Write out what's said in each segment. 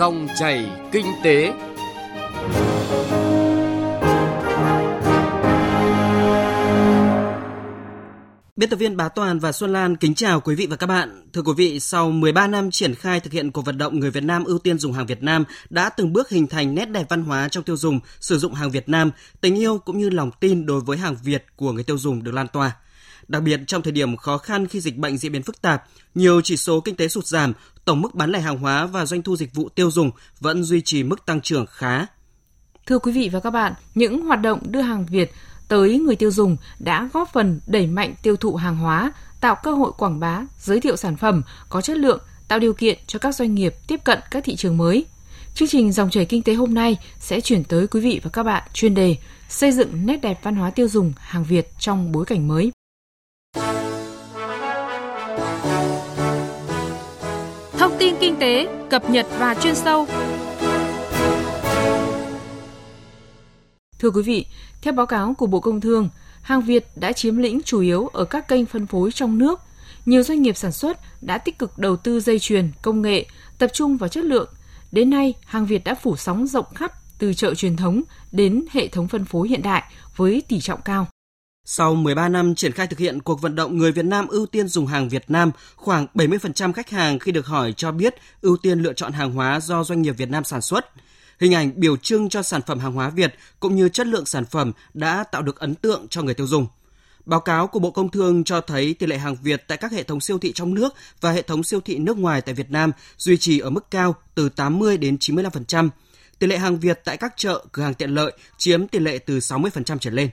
Dòng chảy kinh tế. Biên tập viên Bá Toàn và Xuân Lan kính chào quý vị và các bạn. Thưa quý vị, sau 13 năm triển khai thực hiện cuộc vận động người Việt Nam ưu tiên dùng hàng Việt Nam đã từng bước hình thành nét đẹp văn hóa trong tiêu dùng, sử dụng hàng Việt Nam, tình yêu cũng như lòng tin đối với hàng Việt của người tiêu dùng được lan tỏa. Đặc biệt trong thời điểm khó khăn khi dịch bệnh diễn biến phức tạp, nhiều chỉ số kinh tế sụt giảm, tổng mức bán lẻ hàng hóa và doanh thu dịch vụ tiêu dùng vẫn duy trì mức tăng trưởng khá. Thưa quý vị và các bạn, những hoạt động đưa hàng Việt tới người tiêu dùng đã góp phần đẩy mạnh tiêu thụ hàng hóa, tạo cơ hội quảng bá, giới thiệu sản phẩm có chất lượng, tạo điều kiện cho các doanh nghiệp tiếp cận các thị trường mới. Chương trình Dòng chảy kinh tế hôm nay sẽ chuyển tới quý vị và các bạn chuyên đề xây dựng nét đẹp văn hóa tiêu dùng hàng Việt trong bối cảnh mới. Kinh tế, cập nhật và chuyên sâu. Thưa quý vị, theo báo cáo của Bộ Công Thương, hàng Việt đã chiếm lĩnh chủ yếu ở các kênh phân phối trong nước. Nhiều doanh nghiệp sản xuất đã tích cực đầu tư dây chuyền, công nghệ, tập trung vào chất lượng. Đến nay, hàng Việt đã phủ sóng rộng khắp từ chợ truyền thống đến hệ thống phân phối hiện đại với tỷ trọng cao. Sau 13 năm triển khai thực hiện cuộc vận động người Việt Nam ưu tiên dùng hàng Việt Nam, khoảng 70% khách hàng khi được hỏi cho biết ưu tiên lựa chọn hàng hóa do doanh nghiệp Việt Nam sản xuất. Hình ảnh biểu trưng cho sản phẩm hàng hóa Việt cũng như chất lượng sản phẩm đã tạo được ấn tượng cho người tiêu dùng. Báo cáo của Bộ Công Thương cho thấy tỷ lệ hàng Việt tại các hệ thống siêu thị trong nước và hệ thống siêu thị nước ngoài tại Việt Nam duy trì ở mức cao từ 80 đến 95%. Tỷ lệ hàng Việt tại các chợ, cửa hàng tiện lợi chiếm tỷ lệ từ 60% trở lên.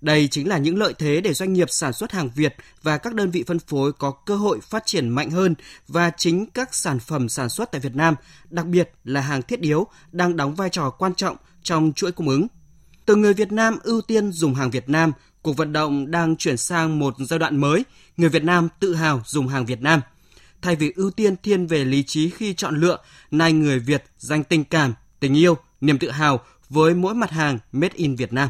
Đây chính là những lợi thế để doanh nghiệp sản xuất hàng Việt và các đơn vị phân phối có cơ hội phát triển mạnh hơn và chính các sản phẩm sản xuất tại Việt Nam, đặc biệt là hàng thiết yếu, đang đóng vai trò quan trọng trong chuỗi cung ứng. Từ người Việt Nam ưu tiên dùng hàng Việt Nam, cuộc vận động đang chuyển sang một giai đoạn mới, người Việt Nam tự hào dùng hàng Việt Nam. Thay vì ưu tiên thiên về lý trí khi chọn lựa, nay người Việt dành tình cảm, tình yêu, niềm tự hào với mỗi mặt hàng made in Việt Nam.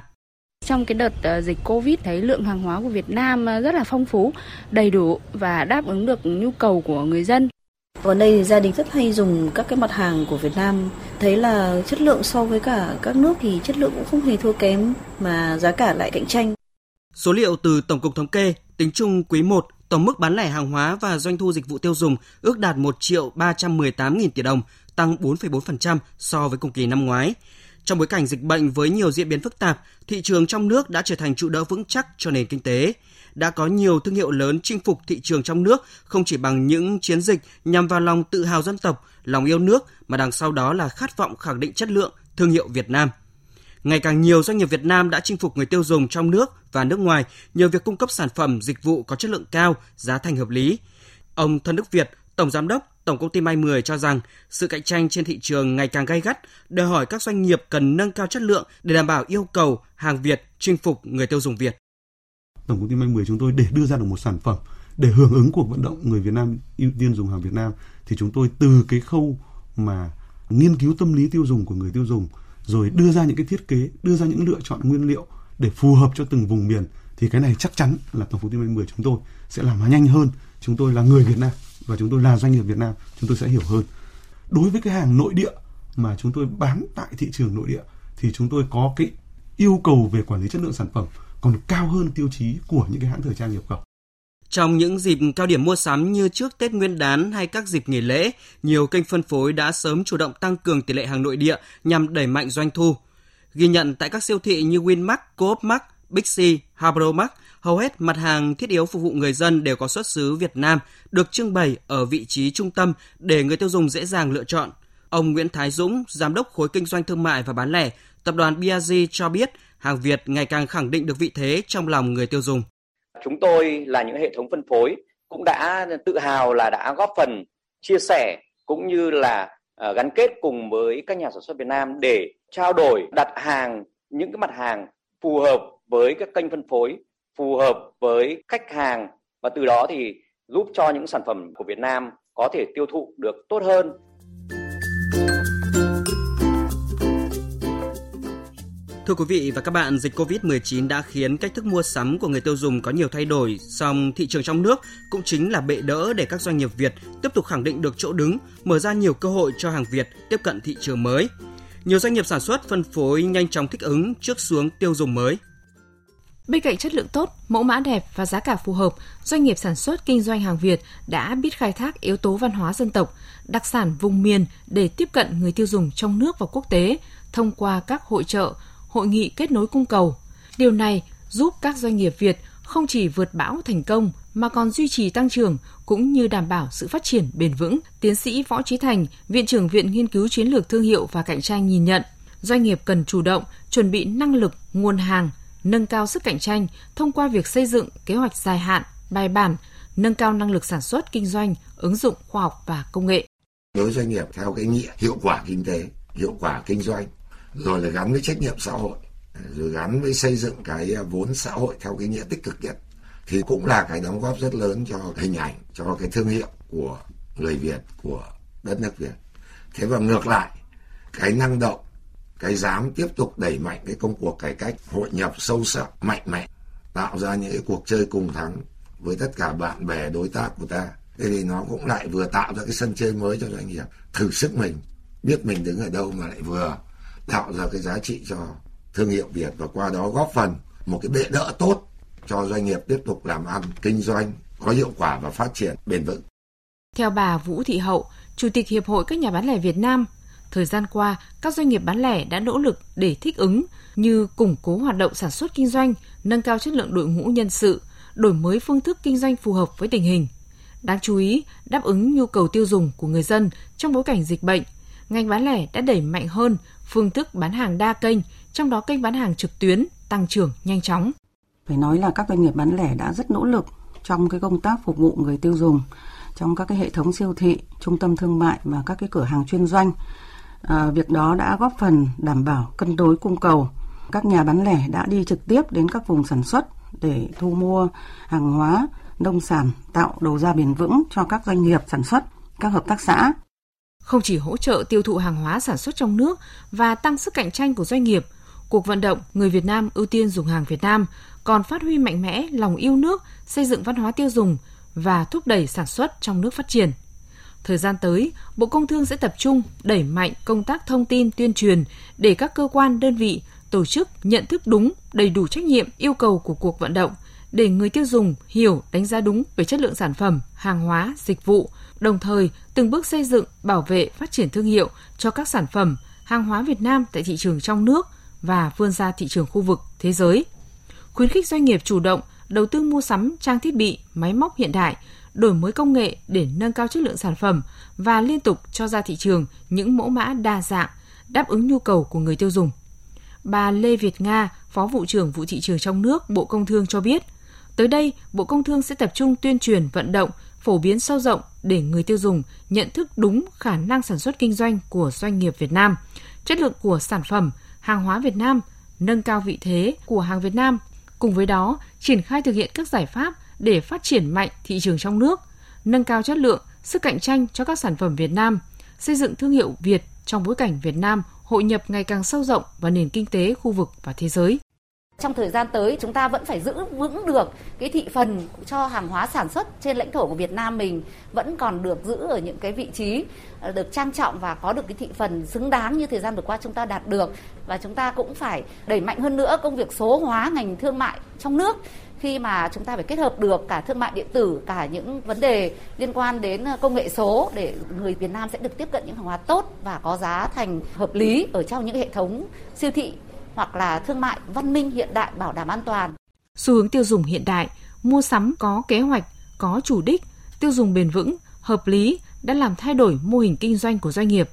Trong cái đợt ờ, dịch Covid thấy lượng hàng hóa của Việt Nam ờ, rất là phong phú, đầy đủ và đáp ứng được nhu cầu của người dân. Ở đây thì gia đình rất hay dùng các cái mặt hàng của Việt Nam, thấy là chất lượng so với cả các nước thì chất lượng cũng không hề thua kém mà giá cả lại cạnh tranh. Số liệu từ Tổng cục Thống kê tính chung quý 1, tổng mức bán lẻ hàng hóa và doanh thu dịch vụ tiêu dùng ước đạt 1 triệu 318 nghìn tỷ đồng, tăng 4,4% so với cùng kỳ năm ngoái. Trong bối cảnh dịch bệnh với nhiều diễn biến phức tạp, thị trường trong nước đã trở thành trụ đỡ vững chắc cho nền kinh tế. Đã có nhiều thương hiệu lớn chinh phục thị trường trong nước không chỉ bằng những chiến dịch nhằm vào lòng tự hào dân tộc, lòng yêu nước mà đằng sau đó là khát vọng khẳng định chất lượng thương hiệu Việt Nam. Ngày càng nhiều doanh nghiệp Việt Nam đã chinh phục người tiêu dùng trong nước và nước ngoài nhờ việc cung cấp sản phẩm, dịch vụ có chất lượng cao, giá thành hợp lý. Ông Thân Đức Việt, Tổng Giám đốc Tổng công ty May 10 cho rằng sự cạnh tranh trên thị trường ngày càng gay gắt, đòi hỏi các doanh nghiệp cần nâng cao chất lượng để đảm bảo yêu cầu hàng Việt chinh phục người tiêu dùng Việt. Tổng công ty May 10 chúng tôi để đưa ra được một sản phẩm để hưởng ứng cuộc vận động người Việt Nam ưu tiên dùng hàng Việt Nam thì chúng tôi từ cái khâu mà nghiên cứu tâm lý tiêu dùng của người tiêu dùng rồi đưa ra những cái thiết kế, đưa ra những lựa chọn nguyên liệu để phù hợp cho từng vùng miền thì cái này chắc chắn là tổng công ty May 10 chúng tôi sẽ làm nhanh hơn. Chúng tôi là người Việt Nam và chúng tôi là doanh nghiệp Việt Nam chúng tôi sẽ hiểu hơn đối với cái hàng nội địa mà chúng tôi bán tại thị trường nội địa thì chúng tôi có cái yêu cầu về quản lý chất lượng sản phẩm còn cao hơn tiêu chí của những cái hãng thời trang nhập khẩu. Trong những dịp cao điểm mua sắm như trước Tết Nguyên đán hay các dịp nghỉ lễ, nhiều kênh phân phối đã sớm chủ động tăng cường tỷ lệ hàng nội địa nhằm đẩy mạnh doanh thu. Ghi nhận tại các siêu thị như Winmart, Coopmart, Big C, Harbourmart, hầu hết mặt hàng thiết yếu phục vụ người dân đều có xuất xứ Việt Nam, được trưng bày ở vị trí trung tâm để người tiêu dùng dễ dàng lựa chọn. Ông Nguyễn Thái Dũng, giám đốc khối kinh doanh thương mại và bán lẻ, tập đoàn BRG cho biết hàng Việt ngày càng khẳng định được vị thế trong lòng người tiêu dùng. Chúng tôi là những hệ thống phân phối cũng đã tự hào là đã góp phần chia sẻ cũng như là à, gắn kết cùng với các nhà sản xuất Việt Nam để trao đổi đặt hàng những cái mặt hàng phù hợp với các kênh phân phối phù hợp với khách hàng và từ đó thì giúp cho những sản phẩm của Việt Nam có thể tiêu thụ được tốt hơn Thưa quý vị và các bạn, dịch Covid-19 đã khiến cách thức mua sắm của người tiêu dùng có nhiều thay đổi, song thị trường trong nước cũng chính là bệ đỡ để các doanh nghiệp Việt tiếp tục khẳng định được chỗ đứng, mở ra nhiều cơ hội cho hàng Việt tiếp cận thị trường mới. Nhiều doanh nghiệp sản xuất phân phối nhanh chóng thích ứng trước xuống tiêu dùng mới. Bên cạnh chất lượng tốt, mẫu mã đẹp và giá cả phù hợp, doanh nghiệp sản xuất kinh doanh hàng Việt đã biết khai thác yếu tố văn hóa dân tộc, đặc sản vùng miền để tiếp cận người tiêu dùng trong nước và quốc tế thông qua các hội trợ, hội nghị kết nối cung cầu. Điều này giúp các doanh nghiệp Việt không chỉ vượt bão thành công mà còn duy trì tăng trưởng cũng như đảm bảo sự phát triển bền vững. Tiến sĩ Võ Trí Thành, Viện trưởng Viện Nghiên cứu Chiến lược Thương hiệu và Cạnh tranh nhìn nhận, doanh nghiệp cần chủ động chuẩn bị năng lực, nguồn hàng, nâng cao sức cạnh tranh thông qua việc xây dựng kế hoạch dài hạn, bài bản, nâng cao năng lực sản xuất kinh doanh, ứng dụng khoa học và công nghệ. Đối với doanh nghiệp theo cái nghĩa hiệu quả kinh tế, hiệu quả kinh doanh, rồi là gắn với trách nhiệm xã hội, rồi gắn với xây dựng cái vốn xã hội theo cái nghĩa tích cực nhất thì cũng là cái đóng góp rất lớn cho hình ảnh, cho cái thương hiệu của người Việt, của đất nước Việt. Thế và ngược lại, cái năng động cái dám tiếp tục đẩy mạnh cái công cuộc cải cách hội nhập sâu sắc mạnh mẽ tạo ra những cái cuộc chơi cùng thắng với tất cả bạn bè đối tác của ta thế thì nó cũng lại vừa tạo ra cái sân chơi mới cho doanh nghiệp thử sức mình biết mình đứng ở đâu mà lại vừa tạo ra cái giá trị cho thương hiệu Việt và qua đó góp phần một cái bệ đỡ tốt cho doanh nghiệp tiếp tục làm ăn kinh doanh có hiệu quả và phát triển bền vững. Theo bà Vũ Thị Hậu, Chủ tịch Hiệp hội các nhà bán lẻ Việt Nam, Thời gian qua, các doanh nghiệp bán lẻ đã nỗ lực để thích ứng như củng cố hoạt động sản xuất kinh doanh, nâng cao chất lượng đội ngũ nhân sự, đổi mới phương thức kinh doanh phù hợp với tình hình. Đáng chú ý, đáp ứng nhu cầu tiêu dùng của người dân trong bối cảnh dịch bệnh, ngành bán lẻ đã đẩy mạnh hơn phương thức bán hàng đa kênh, trong đó kênh bán hàng trực tuyến tăng trưởng nhanh chóng. Phải nói là các doanh nghiệp bán lẻ đã rất nỗ lực trong cái công tác phục vụ người tiêu dùng trong các cái hệ thống siêu thị, trung tâm thương mại và các cái cửa hàng chuyên doanh À, việc đó đã góp phần đảm bảo cân đối cung cầu. Các nhà bán lẻ đã đi trực tiếp đến các vùng sản xuất để thu mua hàng hóa, nông sản, tạo đầu ra bền vững cho các doanh nghiệp sản xuất, các hợp tác xã. Không chỉ hỗ trợ tiêu thụ hàng hóa sản xuất trong nước và tăng sức cạnh tranh của doanh nghiệp, cuộc vận động người Việt Nam ưu tiên dùng hàng Việt Nam còn phát huy mạnh mẽ lòng yêu nước, xây dựng văn hóa tiêu dùng và thúc đẩy sản xuất trong nước phát triển. Thời gian tới, Bộ Công Thương sẽ tập trung đẩy mạnh công tác thông tin tuyên truyền để các cơ quan, đơn vị, tổ chức nhận thức đúng, đầy đủ trách nhiệm yêu cầu của cuộc vận động để người tiêu dùng hiểu, đánh giá đúng về chất lượng sản phẩm, hàng hóa, dịch vụ, đồng thời từng bước xây dựng, bảo vệ, phát triển thương hiệu cho các sản phẩm, hàng hóa Việt Nam tại thị trường trong nước và vươn ra thị trường khu vực, thế giới. Khuyến khích doanh nghiệp chủ động đầu tư mua sắm trang thiết bị, máy móc hiện đại, đổi mới công nghệ để nâng cao chất lượng sản phẩm và liên tục cho ra thị trường những mẫu mã đa dạng, đáp ứng nhu cầu của người tiêu dùng. Bà Lê Việt Nga, Phó vụ trưởng vụ thị trường trong nước Bộ Công Thương cho biết, tới đây Bộ Công Thương sẽ tập trung tuyên truyền vận động, phổ biến sâu rộng để người tiêu dùng nhận thức đúng khả năng sản xuất kinh doanh của doanh nghiệp Việt Nam, chất lượng của sản phẩm, hàng hóa Việt Nam, nâng cao vị thế của hàng Việt Nam. Cùng với đó, triển khai thực hiện các giải pháp để phát triển mạnh thị trường trong nước, nâng cao chất lượng, sức cạnh tranh cho các sản phẩm Việt Nam, xây dựng thương hiệu Việt trong bối cảnh Việt Nam hội nhập ngày càng sâu rộng vào nền kinh tế khu vực và thế giới. Trong thời gian tới chúng ta vẫn phải giữ vững được cái thị phần cho hàng hóa sản xuất trên lãnh thổ của Việt Nam mình vẫn còn được giữ ở những cái vị trí ờ, được trang trọng và có được cái thị phần xứng đáng như thời gian vừa qua chúng ta đạt được và chúng ta cũng phải đẩy mạnh hơn nữa công việc số hóa ngành thương mại trong nước khi mà chúng ta phải kết hợp được cả thương mại điện tử cả những vấn đề liên quan đến ờ, công nghệ số để người Việt Nam sẽ được tiếp cận những hàng hóa tốt và có giá thành hợp lý ở trong những hệ thống siêu thị hoặc là thương mại văn minh hiện đại bảo đảm an toàn. Xu hướng tiêu dùng hiện đại, mua sắm có kế hoạch, có chủ đích, tiêu dùng bền vững, hợp lý đã làm thay đổi mô hình kinh doanh của doanh nghiệp.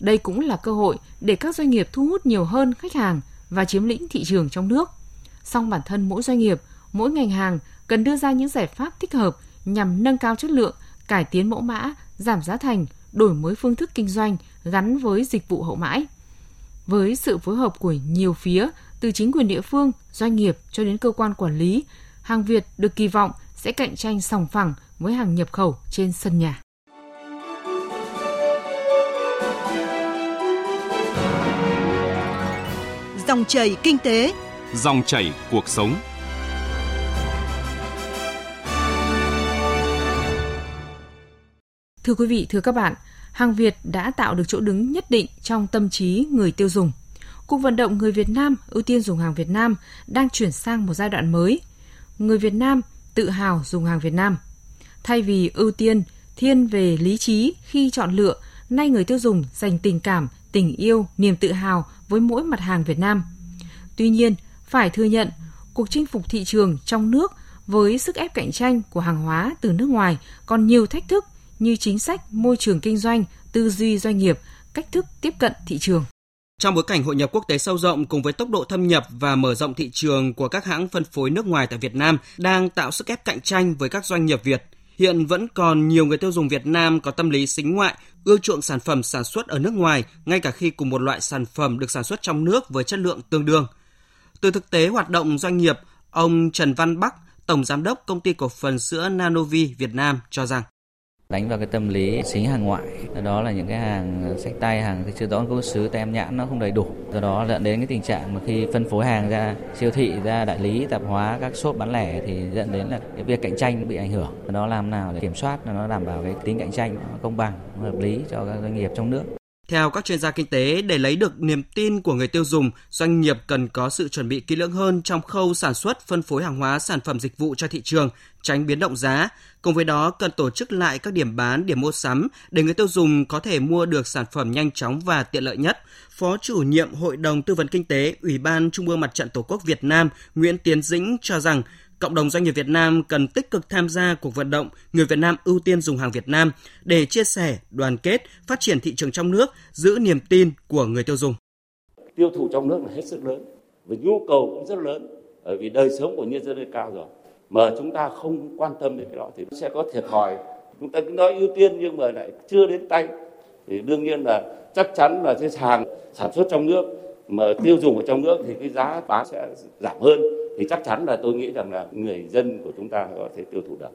Đây cũng là cơ hội để các doanh nghiệp thu hút nhiều hơn khách hàng và chiếm lĩnh thị trường trong nước. Song bản thân mỗi doanh nghiệp mỗi ngành hàng cần đưa ra những giải pháp thích hợp nhằm nâng cao chất lượng, cải tiến mẫu mã, giảm giá thành, đổi mới phương thức kinh doanh gắn với dịch vụ hậu mãi. Với sự phối hợp của nhiều phía, từ chính quyền địa phương, doanh nghiệp cho đến cơ quan quản lý, hàng Việt được kỳ vọng sẽ cạnh tranh sòng phẳng với hàng nhập khẩu trên sân nhà. Dòng chảy kinh tế, dòng chảy cuộc sống. Thưa quý vị, thưa các bạn, hàng Việt đã tạo được chỗ đứng nhất định trong tâm trí người tiêu dùng. Cuộc vận động người Việt Nam ưu tiên dùng hàng Việt Nam đang chuyển sang một giai đoạn mới. Người Việt Nam tự hào dùng hàng Việt Nam. Thay vì ưu tiên thiên về lý trí khi chọn lựa, nay người tiêu dùng dành tình cảm, tình yêu, niềm tự hào với mỗi mặt hàng Việt Nam. Tuy nhiên, phải thừa nhận, cuộc chinh phục thị trường trong nước với sức ép cạnh tranh của hàng hóa từ nước ngoài còn nhiều thách thức như chính sách, môi trường kinh doanh, tư duy doanh nghiệp, cách thức tiếp cận thị trường. Trong bối cảnh hội nhập quốc tế sâu rộng cùng với tốc độ thâm nhập và mở rộng thị trường của các hãng phân phối nước ngoài tại Việt Nam đang tạo sức ép cạnh tranh với các doanh nghiệp Việt, hiện vẫn còn nhiều người tiêu dùng Việt Nam có tâm lý xính ngoại, ưa chuộng sản phẩm sản xuất ở nước ngoài, ngay cả khi cùng một loại sản phẩm được sản xuất trong nước với chất lượng tương đương. Từ thực tế hoạt động doanh nghiệp, ông Trần Văn Bắc, Tổng Giám đốc Công ty Cổ phần Sữa Nanovi Việt Nam cho rằng đánh vào cái tâm lý xính hàng ngoại. Đó là những cái hàng ờ, sách tay hàng chưa rõ gốc xứ tem nhãn nó không đầy đủ. Do đó dẫn đến cái tình trạng mà khi phân phối hàng ra, siêu thị, ra đại lý, tạp hóa, các shop bán lẻ thì dẫn đến là cái việc cạnh tranh bị ảnh hưởng. Do đó làm nào để kiểm soát, nó đảm bảo cái tính cạnh tranh công bằng, hợp lý cho các doanh nghiệp trong nước theo các chuyên gia kinh tế, để lấy được niềm tin của người tiêu dùng, doanh nghiệp cần có sự chuẩn bị kỹ lưỡng hơn trong khâu sản xuất, phân phối hàng hóa, sản phẩm dịch vụ cho thị trường, tránh biến động giá. Cùng với đó, cần tổ chức lại các điểm bán, điểm mua sắm để người tiêu dùng có thể mua được sản phẩm nhanh chóng và tiện lợi nhất. Phó chủ nhiệm Hội đồng Tư vấn Kinh tế, Ủy ban Trung ương Mặt trận Tổ quốc Việt Nam Nguyễn Tiến Dĩnh cho rằng cộng đồng doanh nghiệp Việt Nam cần tích cực tham gia cuộc vận động người Việt Nam ưu tiên dùng hàng Việt Nam để chia sẻ, đoàn kết, phát triển thị trường trong nước, giữ niềm tin của người tiêu dùng. Tiêu thụ trong nước là hết sức lớn và nhu cầu cũng rất lớn bởi vì đời sống của nhân dân lên cao rồi. Mà chúng ta không quan tâm đến cái đó thì sẽ có thiệt thòi. Chúng ta cứ nói ưu tiên nhưng mà lại chưa đến tay thì đương nhiên là chắc chắn là cái hàng sản xuất trong nước mà tiêu dùng ở trong nước thì cái giá bán sẽ giảm hơn thì chắc chắn là tôi nghĩ rằng là người dân của chúng ta có thể tiêu thụ được.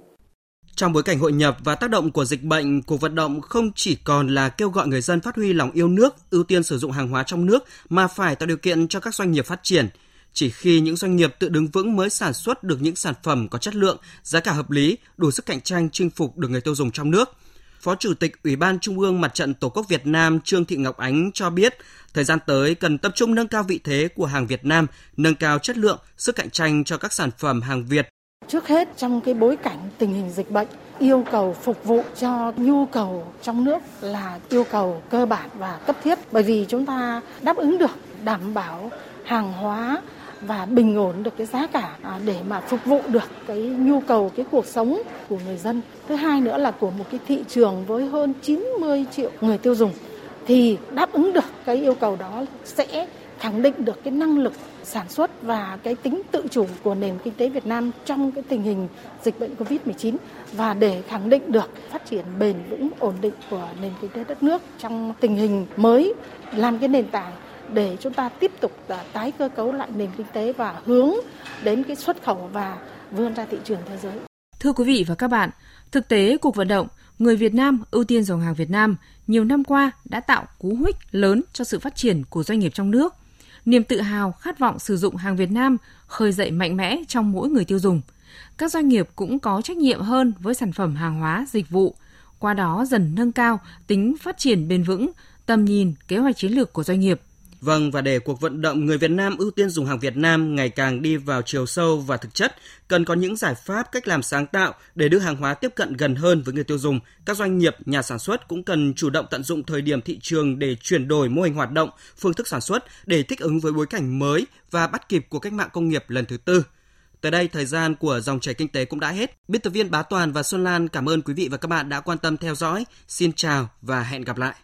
Trong bối cảnh hội nhập và tác động của dịch bệnh, cuộc vận động không chỉ còn là kêu gọi người dân phát huy lòng yêu nước, ưu tiên sử dụng hàng hóa trong nước mà phải tạo điều kiện cho các doanh nghiệp phát triển. Chỉ khi những doanh nghiệp tự đứng vững mới sản xuất được những sản phẩm có chất lượng, giá cả hợp lý, đủ sức cạnh tranh chinh phục được người tiêu dùng trong nước – Phó Chủ tịch Ủy ban Trung ương Mặt trận Tổ quốc Việt Nam Trương Thị Ngọc Ánh cho biết, thời gian tới cần tập trung nâng cao vị thế của hàng Việt Nam, nâng cao chất lượng, sức cạnh tranh cho các sản phẩm hàng Việt. Trước hết trong cái bối cảnh tình hình dịch bệnh, yêu cầu phục vụ cho nhu cầu trong nước là yêu cầu cơ bản và cấp thiết bởi vì chúng ta đáp ứng được đảm bảo hàng hóa và bình ổn được cái giá cả à, để mà phục vụ được cái nhu cầu, cái cuộc sống của người dân. Thứ hai nữa là của một cái thị trường với hơn 90 triệu người tiêu dùng thì đáp ứng được cái yêu cầu đó sẽ khẳng định được cái năng lực sản xuất và cái tính tự chủ của nền kinh tế Việt Nam trong cái tình hình dịch bệnh Covid-19 và để khẳng định được phát triển bền vững, ổn định của nền kinh tế đất nước trong tình hình mới, làm cái nền tảng để chúng ta tiếp tục à, tái cơ cấu lại nền kinh tế và hướng đến cái xuất khẩu và vươn ra thị trường thế giới. Thưa quý vị và các bạn, thực tế cuộc vận động người Việt Nam ưu tiên dòng hàng Việt Nam nhiều năm qua đã tạo cú hích lớn cho sự phát triển của doanh nghiệp trong nước. Niềm tự hào, khát vọng sử dụng hàng Việt Nam khơi dậy mạnh mẽ trong mỗi người tiêu dùng. Các doanh nghiệp cũng có trách nhiệm hơn với sản phẩm hàng hóa, dịch vụ, qua đó dần nâng cao tính phát triển bền vững, tầm nhìn, kế hoạch chiến lược của doanh nghiệp Vâng, và để cuộc vận động người Việt Nam ưu tiên dùng hàng Việt Nam ngày càng đi vào chiều sâu và thực chất, cần có những giải pháp, cách làm sáng tạo để đưa hàng hóa tiếp cận gần hơn với người tiêu dùng. Các doanh nghiệp, nhà sản xuất cũng cần chủ động tận dụng thời điểm thị trường để chuyển đổi mô hình hoạt động, phương thức sản xuất để thích ứng với bối cảnh mới và bắt kịp của cách mạng công nghiệp lần thứ tư. Tới đây, thời gian của dòng chảy kinh tế cũng đã hết. Biên tập viên Bá Toàn và Xuân Lan cảm ơn quý vị và các bạn đã quan tâm theo dõi. Xin chào và hẹn gặp lại.